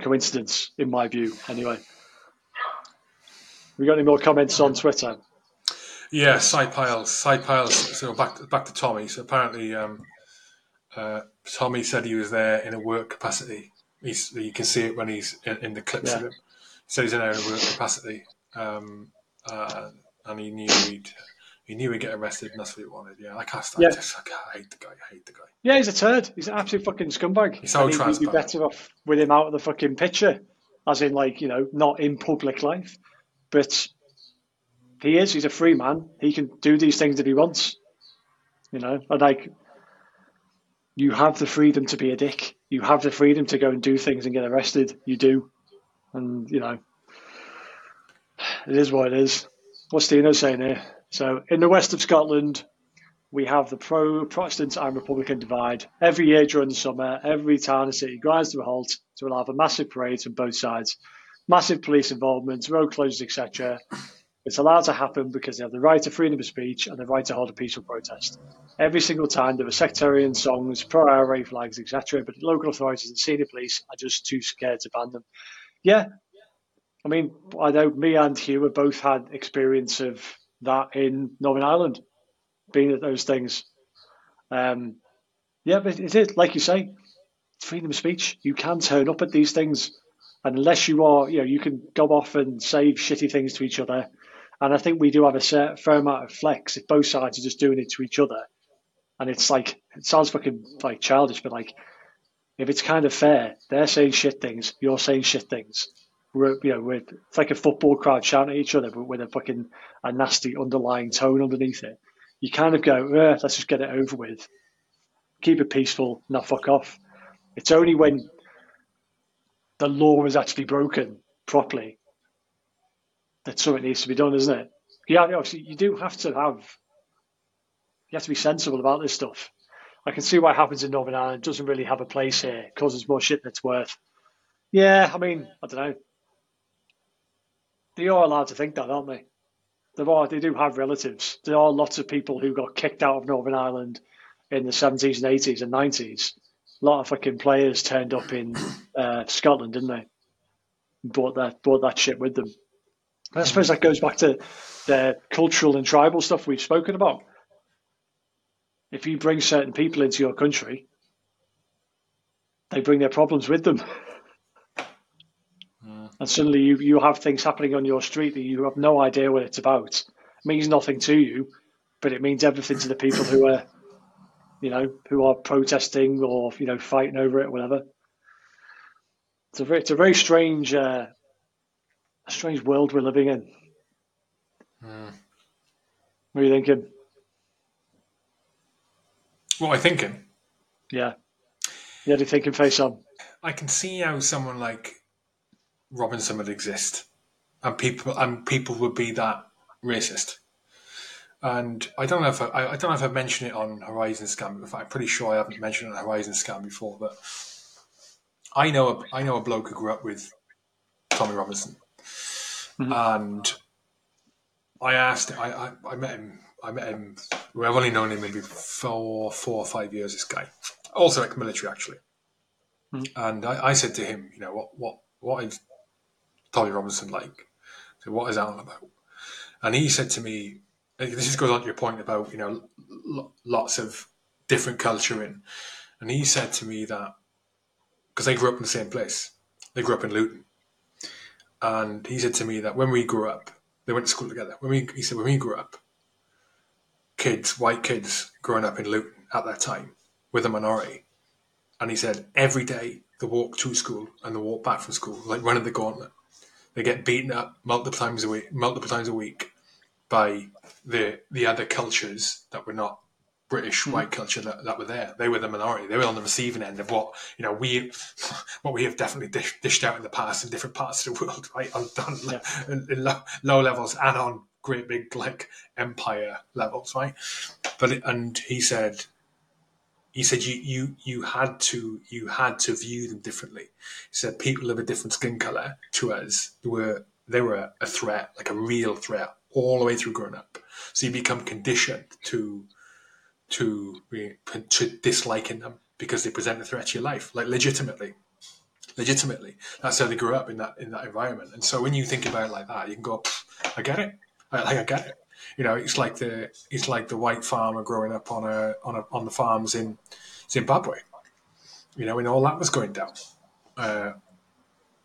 B: coincidence, in my view, anyway. We got any more comments on Twitter?
A: Yeah, side piles. So back back to Tommy. So apparently, um, uh, Tommy said he was there in a work capacity. He's, you can see it when he's in, in the clips yeah. of him. So he's in there in a work capacity, um, uh, and he knew he'd he knew he'd get arrested, and that's what he wanted. Yeah, I can't stand. Yeah. Just, like, I hate the guy. I hate the guy.
B: Yeah, he's a turd. He's an absolute fucking scumbag.
A: He's so transparent.
B: He'd be better off with him out of the fucking picture, as in like you know, not in public life. But he is. He's a free man. He can do these things if he wants. You know, and like you have the freedom to be a dick. You have the freedom to go and do things and get arrested. You do, and you know, it is what it is. What's Dino saying here? So, in the west of Scotland, we have the pro Protestant and Republican divide. Every year during the summer, every town and city grinds to a halt to allow for massive parades on both sides massive police involvement, road closures, etc. It's allowed to happen because they have the right to freedom of speech and the right to hold a peaceful protest. Every single time there are sectarian songs, pro-IRA flags, etc., but local authorities and senior police are just too scared to ban them. Yeah, I mean, I know me and Hugh have both had experience of that in Northern Ireland, being at those things. Um, yeah, but it is like you say, freedom of speech. You can turn up at these things unless you are, you know, you can go off and say shitty things to each other. And I think we do have a fair amount of flex if both sides are just doing it to each other. And it's like, it sounds fucking like childish, but like, if it's kind of fair, they're saying shit things, you're saying shit things. We're, you know, we're, it's like a football crowd shouting at each other, but with a fucking a nasty underlying tone underneath it. You kind of go, eh, let's just get it over with. Keep it peaceful, not fuck off. It's only when the law is actually broken properly, that something needs to be done, isn't it? Yeah, obviously you do have to have you have to be sensible about this stuff. I can see what happens in Northern Ireland doesn't really have a place here, causes more shit than it's worth. Yeah, I mean, I don't know. They are allowed to think that, aren't they? There are, they do have relatives. There are lots of people who got kicked out of Northern Ireland in the 70s and 80s and 90s a lot of fucking players turned up in uh, Scotland, didn't they? Brought that brought that shit with them. I suppose that goes back to the cultural and tribal stuff we've spoken about. If you bring certain people into your country, they bring their problems with them. Mm. And suddenly you, you have things happening on your street that you have no idea what it's about. It means nothing to you, but it means everything to the people who are you know, who are protesting or you know fighting over it, or whatever. It's a very, it's a very strange, uh, a strange world we're living in. Mm. What are you thinking?
A: What am I thinking?
B: Yeah. Yeah, do you thinking face on?
A: I can see how someone like Robinson would exist, and people and people would be that racist. And I don't know if I, I don't know if I've mentioned it on Horizon Scan. Fact, I'm pretty sure I haven't mentioned it on Horizon Scan before. But I know a, I know a bloke who grew up with Tommy Robinson,
B: Mhm.
A: and I asked. I, I I met him. I met him. well, I've only known him maybe four four or five years. This guy, also ex-military actually,
B: Mhm.
A: and I, I said to him, you know, what what what is Tommy Robinson like? So what is all about? And he said to me, this just goes on to your point about you know lo- lots of different culture in, and he said to me that because they grew up in the same place, they grew up in Luton, and he said to me that when we grew up, they went to school together. When we, he said when we grew up, kids, white kids growing up in Luton at that time, with a minority, and he said every day the walk to school and the walk back from school like running the gauntlet. They get beaten up multiple times a week, multiple times a week by the the other cultures that were not British white culture that, that were there. They were the minority. They were on the receiving end of what you know we <laughs> what we have definitely dish, dished out in the past in different parts of the world, <laughs> right? On, on
B: Yeah.
A: in, in low, low levels and on great big like empire levels, right? But it, and he said he said you, you you had to you had to view them differently. He said people of a different skin color to us were they were a threat, like a real threat, all the way through growing up. So you become conditioned to to to disliking them because they present a threat to your life, like legitimately. Legitimately, that's how they grew up in that in that environment. And so when you think about it like that, you can go, "I get it. I, like I get it." You know, it's like the it's like the white farmer growing up on a on a on the farms in Zimbabwe. You know, when all that was going down, uh,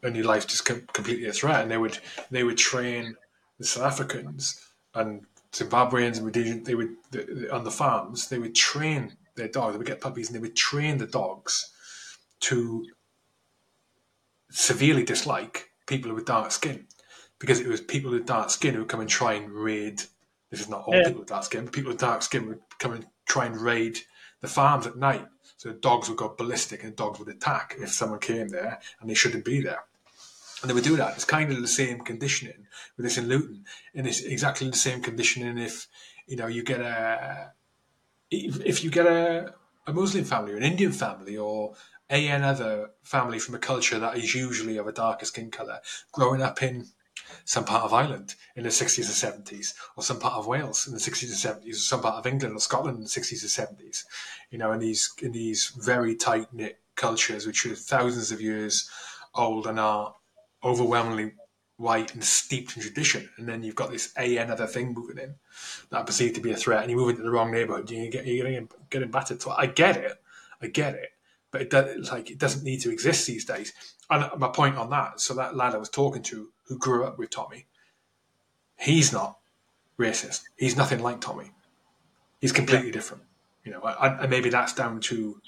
A: and your life just com- completely a threat. And they would they would train the South Africans and Zimbabweans and Rhodesians. They would on the farms. They would train their dogs. They would get puppies and they would train the dogs to severely dislike people with dark skin because it was people with dark skin who would come and try and raid. This is not all
B: Yeah.
A: people with dark skin, but people with dark skin would come and try and raid the farms at night. So the dogs would go ballistic and dogs would attack if someone came there and they shouldn't be there. And they would do that. It's kind of the same conditioning with this in Luton, and it's exactly the same conditioning if you know you get a if, if you get a, a Muslim family or an Indian family or a another family from a culture that is usually of a darker skin color, growing up in some part of Ireland in the 60s or 70s, or some part of Wales in the 60s or 70s, or some part of England or Scotland in the 60s or 70s. You know, in these in these very tight knit cultures, which are thousands of years old and are overwhelmingly white and steeped in tradition. And then you've got this a another thing moving in that are perceived to be a threat, and you move into the wrong neighborhood, you get you're getting getting battered. So I get it, I get it, but it does, like it doesn't need to exist these days. And my point on that, so that lad I was talking to who grew up with Tommy, he's not racist. He's nothing like Tommy. He's completely different. You know, and maybe that's down to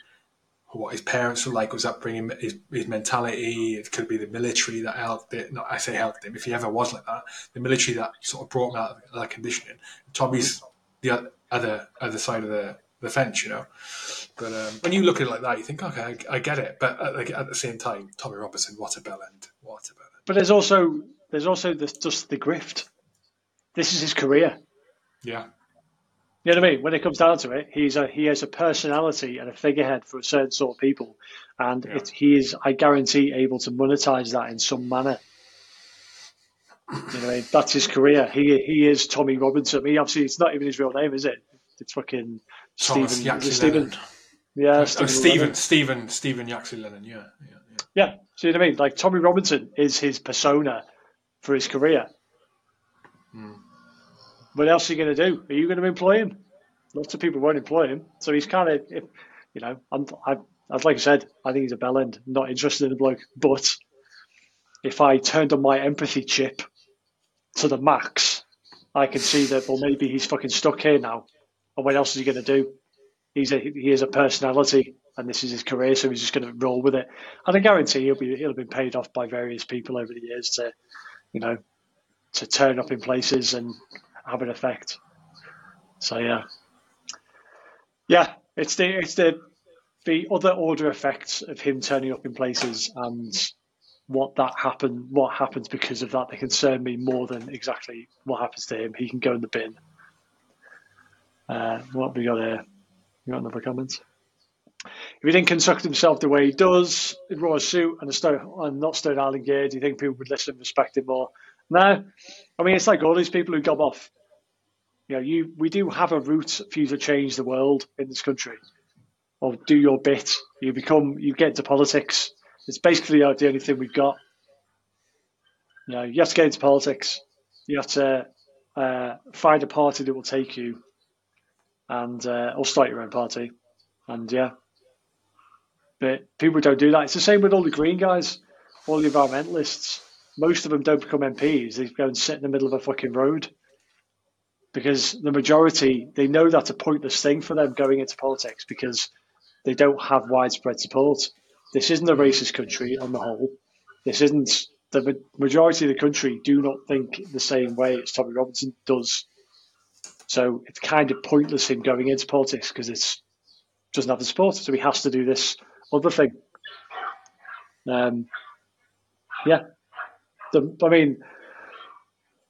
A: what his parents were like, his upbringing, his, his mentality. It could be the military that helped it. Not I say helped him if he ever was like that. The military that sort of brought him out of that conditioning. Tommy's the other other side of the, the fence, you know. But um, when you look at it like that, you think, okay, I, I get it. But at, at the same time, Tommy Robinson, what a bell end! What a bell end!
B: But there's also there's also the, just the grift. This is his career.
A: Yeah,
B: You know what I mean? When it comes down to it, he's a he has a personality and a figurehead for a certain sort of people, and
A: Yeah.
B: it, he is, I guarantee, able to monetize that in some manner. You know, what I mean? that's his career. He he is Tommy Robinson. I mean, obviously, it's not even his real name, is it? It's fucking
A: Thomas
B: Stephen.
A: Yaxley
B: Stephen.
A: Lennon.
B: Yeah, uh,
A: Oh,
B: Stephen.
A: Stephen, Stephen, Stephen Yaxley Lennon. Yeah, yeah, yeah.
B: Yeah, see what I mean? Like Tommy Robinson is his persona for his career. Hmm. What else are you going to do? Are you going to employ him? Lots of people won't employ him, so he's kind of, you know, I'm, I, I'd like I said, I think he's a bell end. Not interested in the bloke, but if I turned on my empathy chip to the max, I can see that. Well, maybe he's fucking stuck here now, and what else is he going to do? He's a he is a personality, and this is his career, so he's just going to roll with it. And I guarantee he'll be he'll have been paid off by various people over the years to, you know, to turn up in places and have an effect. So yeah, yeah, it's the it's the the other order effects of him turning up in places and what that happen what happens because of that they concern me more than exactly what happens to him. He can go in the bin. Uh, what we got here? You got another comment? if he didn't conduct himself the way he does in Royal Suit and, a Stone, and not Stone Island gear, do you think people would listen and respect him more? No. I mean, it's like all these people who gob off. You know, you we do have a route for you to change the world in this country, or do your bit. You become, you get into politics. It's basically the only thing we've got. You know, you have to get into politics. You have to uh, find a party that will take you, and uh, or start your own party. And yeah, but people don't do that. It's the same with all the green guys, all the environmentalists. Most of them don't become MPs. They go and sit in the middle of a fucking road because the majority they know that's a pointless thing for them going into politics because they don't have widespread support. This isn't a racist country on the whole. This isn't the majority of the country do not think the same way as Tommy Robinson does. So it's kind of pointless him going into politics because it doesn't have the support. So he has to do this other thing. Um, yeah, the, I mean,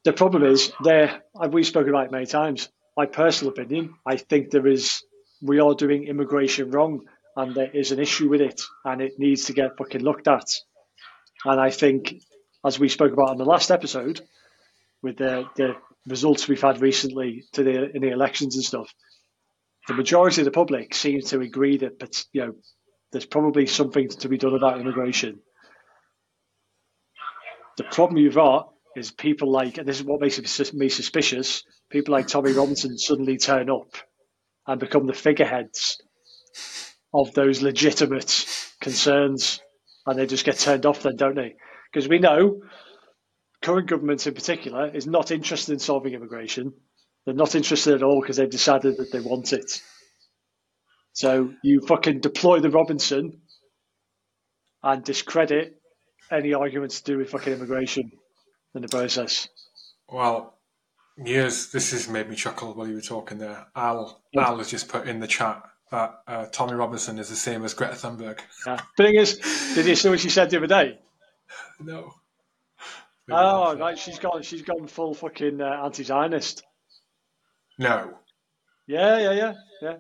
B: the problem is there. Uh, we've spoken about it many times. My personal opinion, I think there is we are doing immigration wrong, and there is an issue with it, and it needs to get fucking looked at. And I think, as we spoke about in the last episode, with the the results we've had recently to the in the elections and stuff, the majority of the public seems to agree that you know there's probably something to be done about immigration. The problem you've got is people like, and this is what makes me suspicious, people like Tommy Robinson suddenly turn up and become the figureheads of those legitimate concerns, and they just get turned off then, don't they? Because we know current government in particular is not interested in solving immigration. They're not interested at all because they've decided that they want it. So you fucking deploy the Robinson and discredit any arguments to do with fucking immigration in the process.
A: Well, yes, this has made me chuckle while you were talking there. Al, yeah. Al has just put in the chat that uh, Tommy Robinson is the same as Greta Thunberg.
B: Yeah. The thing is, did you see what she said the other day? <laughs>
A: No.
B: Maybe oh, right. She's gone. She's gone full fucking uh, anti-Zionist.
A: No.
B: Yeah, yeah, yeah, yeah.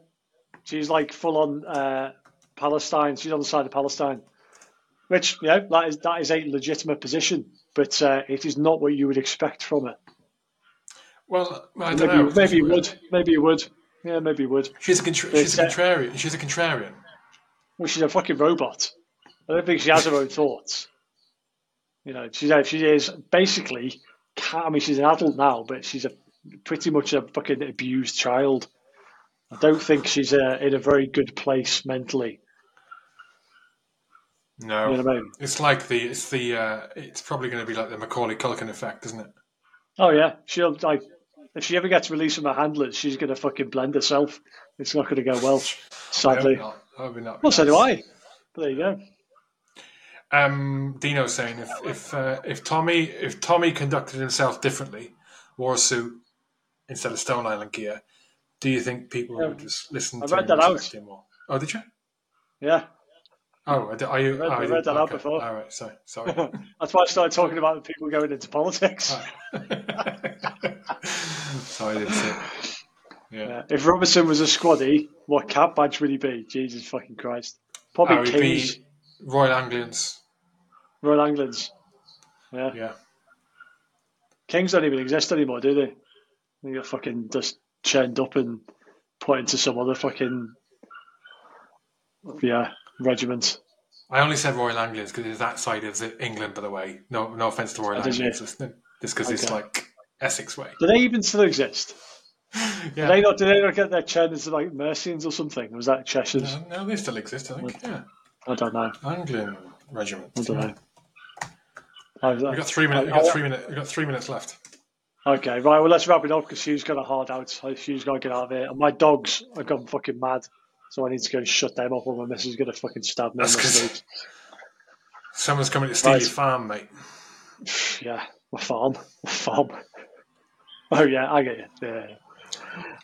B: She's like full on uh, Palestine. She's on the side of Palestine, which you know that is that is a legitimate position, but uh, it is not what you would expect from it.
A: Well, I
B: don't
A: maybe,
B: know. Maybe you would. Maybe you would. Yeah, maybe you would.
A: She's a, contra- she's a uh, contrarian. She's a contrarian.
B: Well, she's a fucking robot. I don't think she has her own thoughts. You know, she's she is basically. I mean, she's an adult now, but she's a pretty much a fucking abused child. I don't think she's uh, in a very good place mentally.
A: No, you know I mean? it's like the it's the uh, it's probably going to be like the Macaulay Culkin effect, isn't it?
B: Oh yeah, she'll like if she ever gets released from her handlers, she's going to fucking blend herself. It's not going to go well, <laughs> sadly.
A: Not, not
B: well, so do I. But there you go.
A: Um, Dino saying if if uh, if Tommy if Tommy conducted himself differently, wore a suit instead of Stone Island gear, do you think people yeah. would just listen I to read that out. more? Oh, did you?
B: Yeah.
A: Oh, are you?
B: I read,
A: oh, I
B: read that okay. out before.
A: All right, sorry, sorry. <laughs>
B: That's why I started talking about the people going into politics. <laughs>
A: sorry, I didn't see it. Yeah. yeah.
B: If Robertson was a squaddy, what cap badge would he be? Jesus fucking Christ! Probably oh, Kings.
A: Royal Anglians.
B: Royal Anglians. Yeah.
A: Yeah.
B: Kings don't even exist anymore, do they? They get fucking just churned up and put into some other fucking yeah regiment.
A: I only said Royal Anglians because it's that side of England, by the way. No, no offense to Royal Anglians, just because okay. it's like Essex way.
B: Do they even still exist? <laughs> yeah. Do they not? Do they not get their into like Mercians or something? Or was that Cheshire's?
A: No, no, they still exist. I think. Yeah. I
B: don't know.
A: Anglian regiment.
B: I don't know.
A: Uh, we got three minutes. We got three minutes. We got three minutes left.
B: Okay, right. Well, let's wrap it up because Hugh's got a hard out. Hugh's got to get out of here. And my dogs are gone fucking mad. So I need to go and shut them up or my missus is going to fucking stab me.
A: Someone's coming to steal right. your farm, mate. <sighs>
B: Yeah, my farm. My farm. <laughs> Oh, yeah, I get you. Yeah.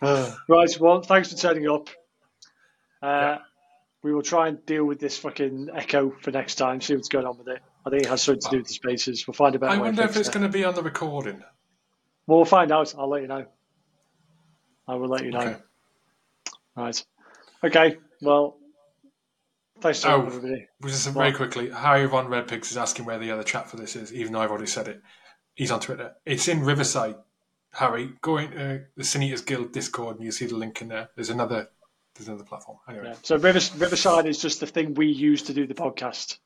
B: Uh, right, well, thanks for turning up. Uh, yeah. We will try and deal with this fucking echo for next time, see what's going on with it. I think it has something to do with the spaces. We'll find a better
A: I wonder if it's
B: it.
A: going to be on the recording.
B: Well, we'll find out. I'll let you know. I will let you know. Okay. Right. Okay. Well, Thanks to
A: Oh.
B: everybody.
A: Just very quickly, Harry Von Red Pigs is asking where the other chat for this is, even though I've already said it. He's on Twitter. It's in Riverside. Harry, go into uh, the Sin Eaters Guild Discord and you see the link in there. There's another there's another platform. Anyway.
B: Yeah. So Rivers, Riverside is just the thing we use to do the podcast,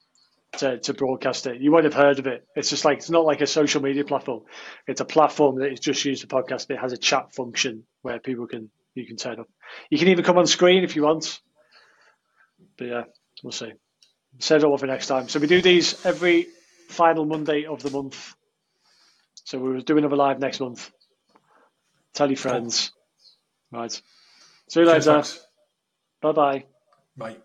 B: to, to broadcast it. You won't have heard of it. It's just like it's not like a social media platform. It's a platform that is just used to podcast. It has a chat function where people can you can turn up. You can even come on screen if you want. But yeah, we'll see. Set it all for next time. So we do these every final Monday of the month. So we'll do another live next month. Tell your friends. Right. See you later.
A: folks.
B: Bye bye.
A: Bye.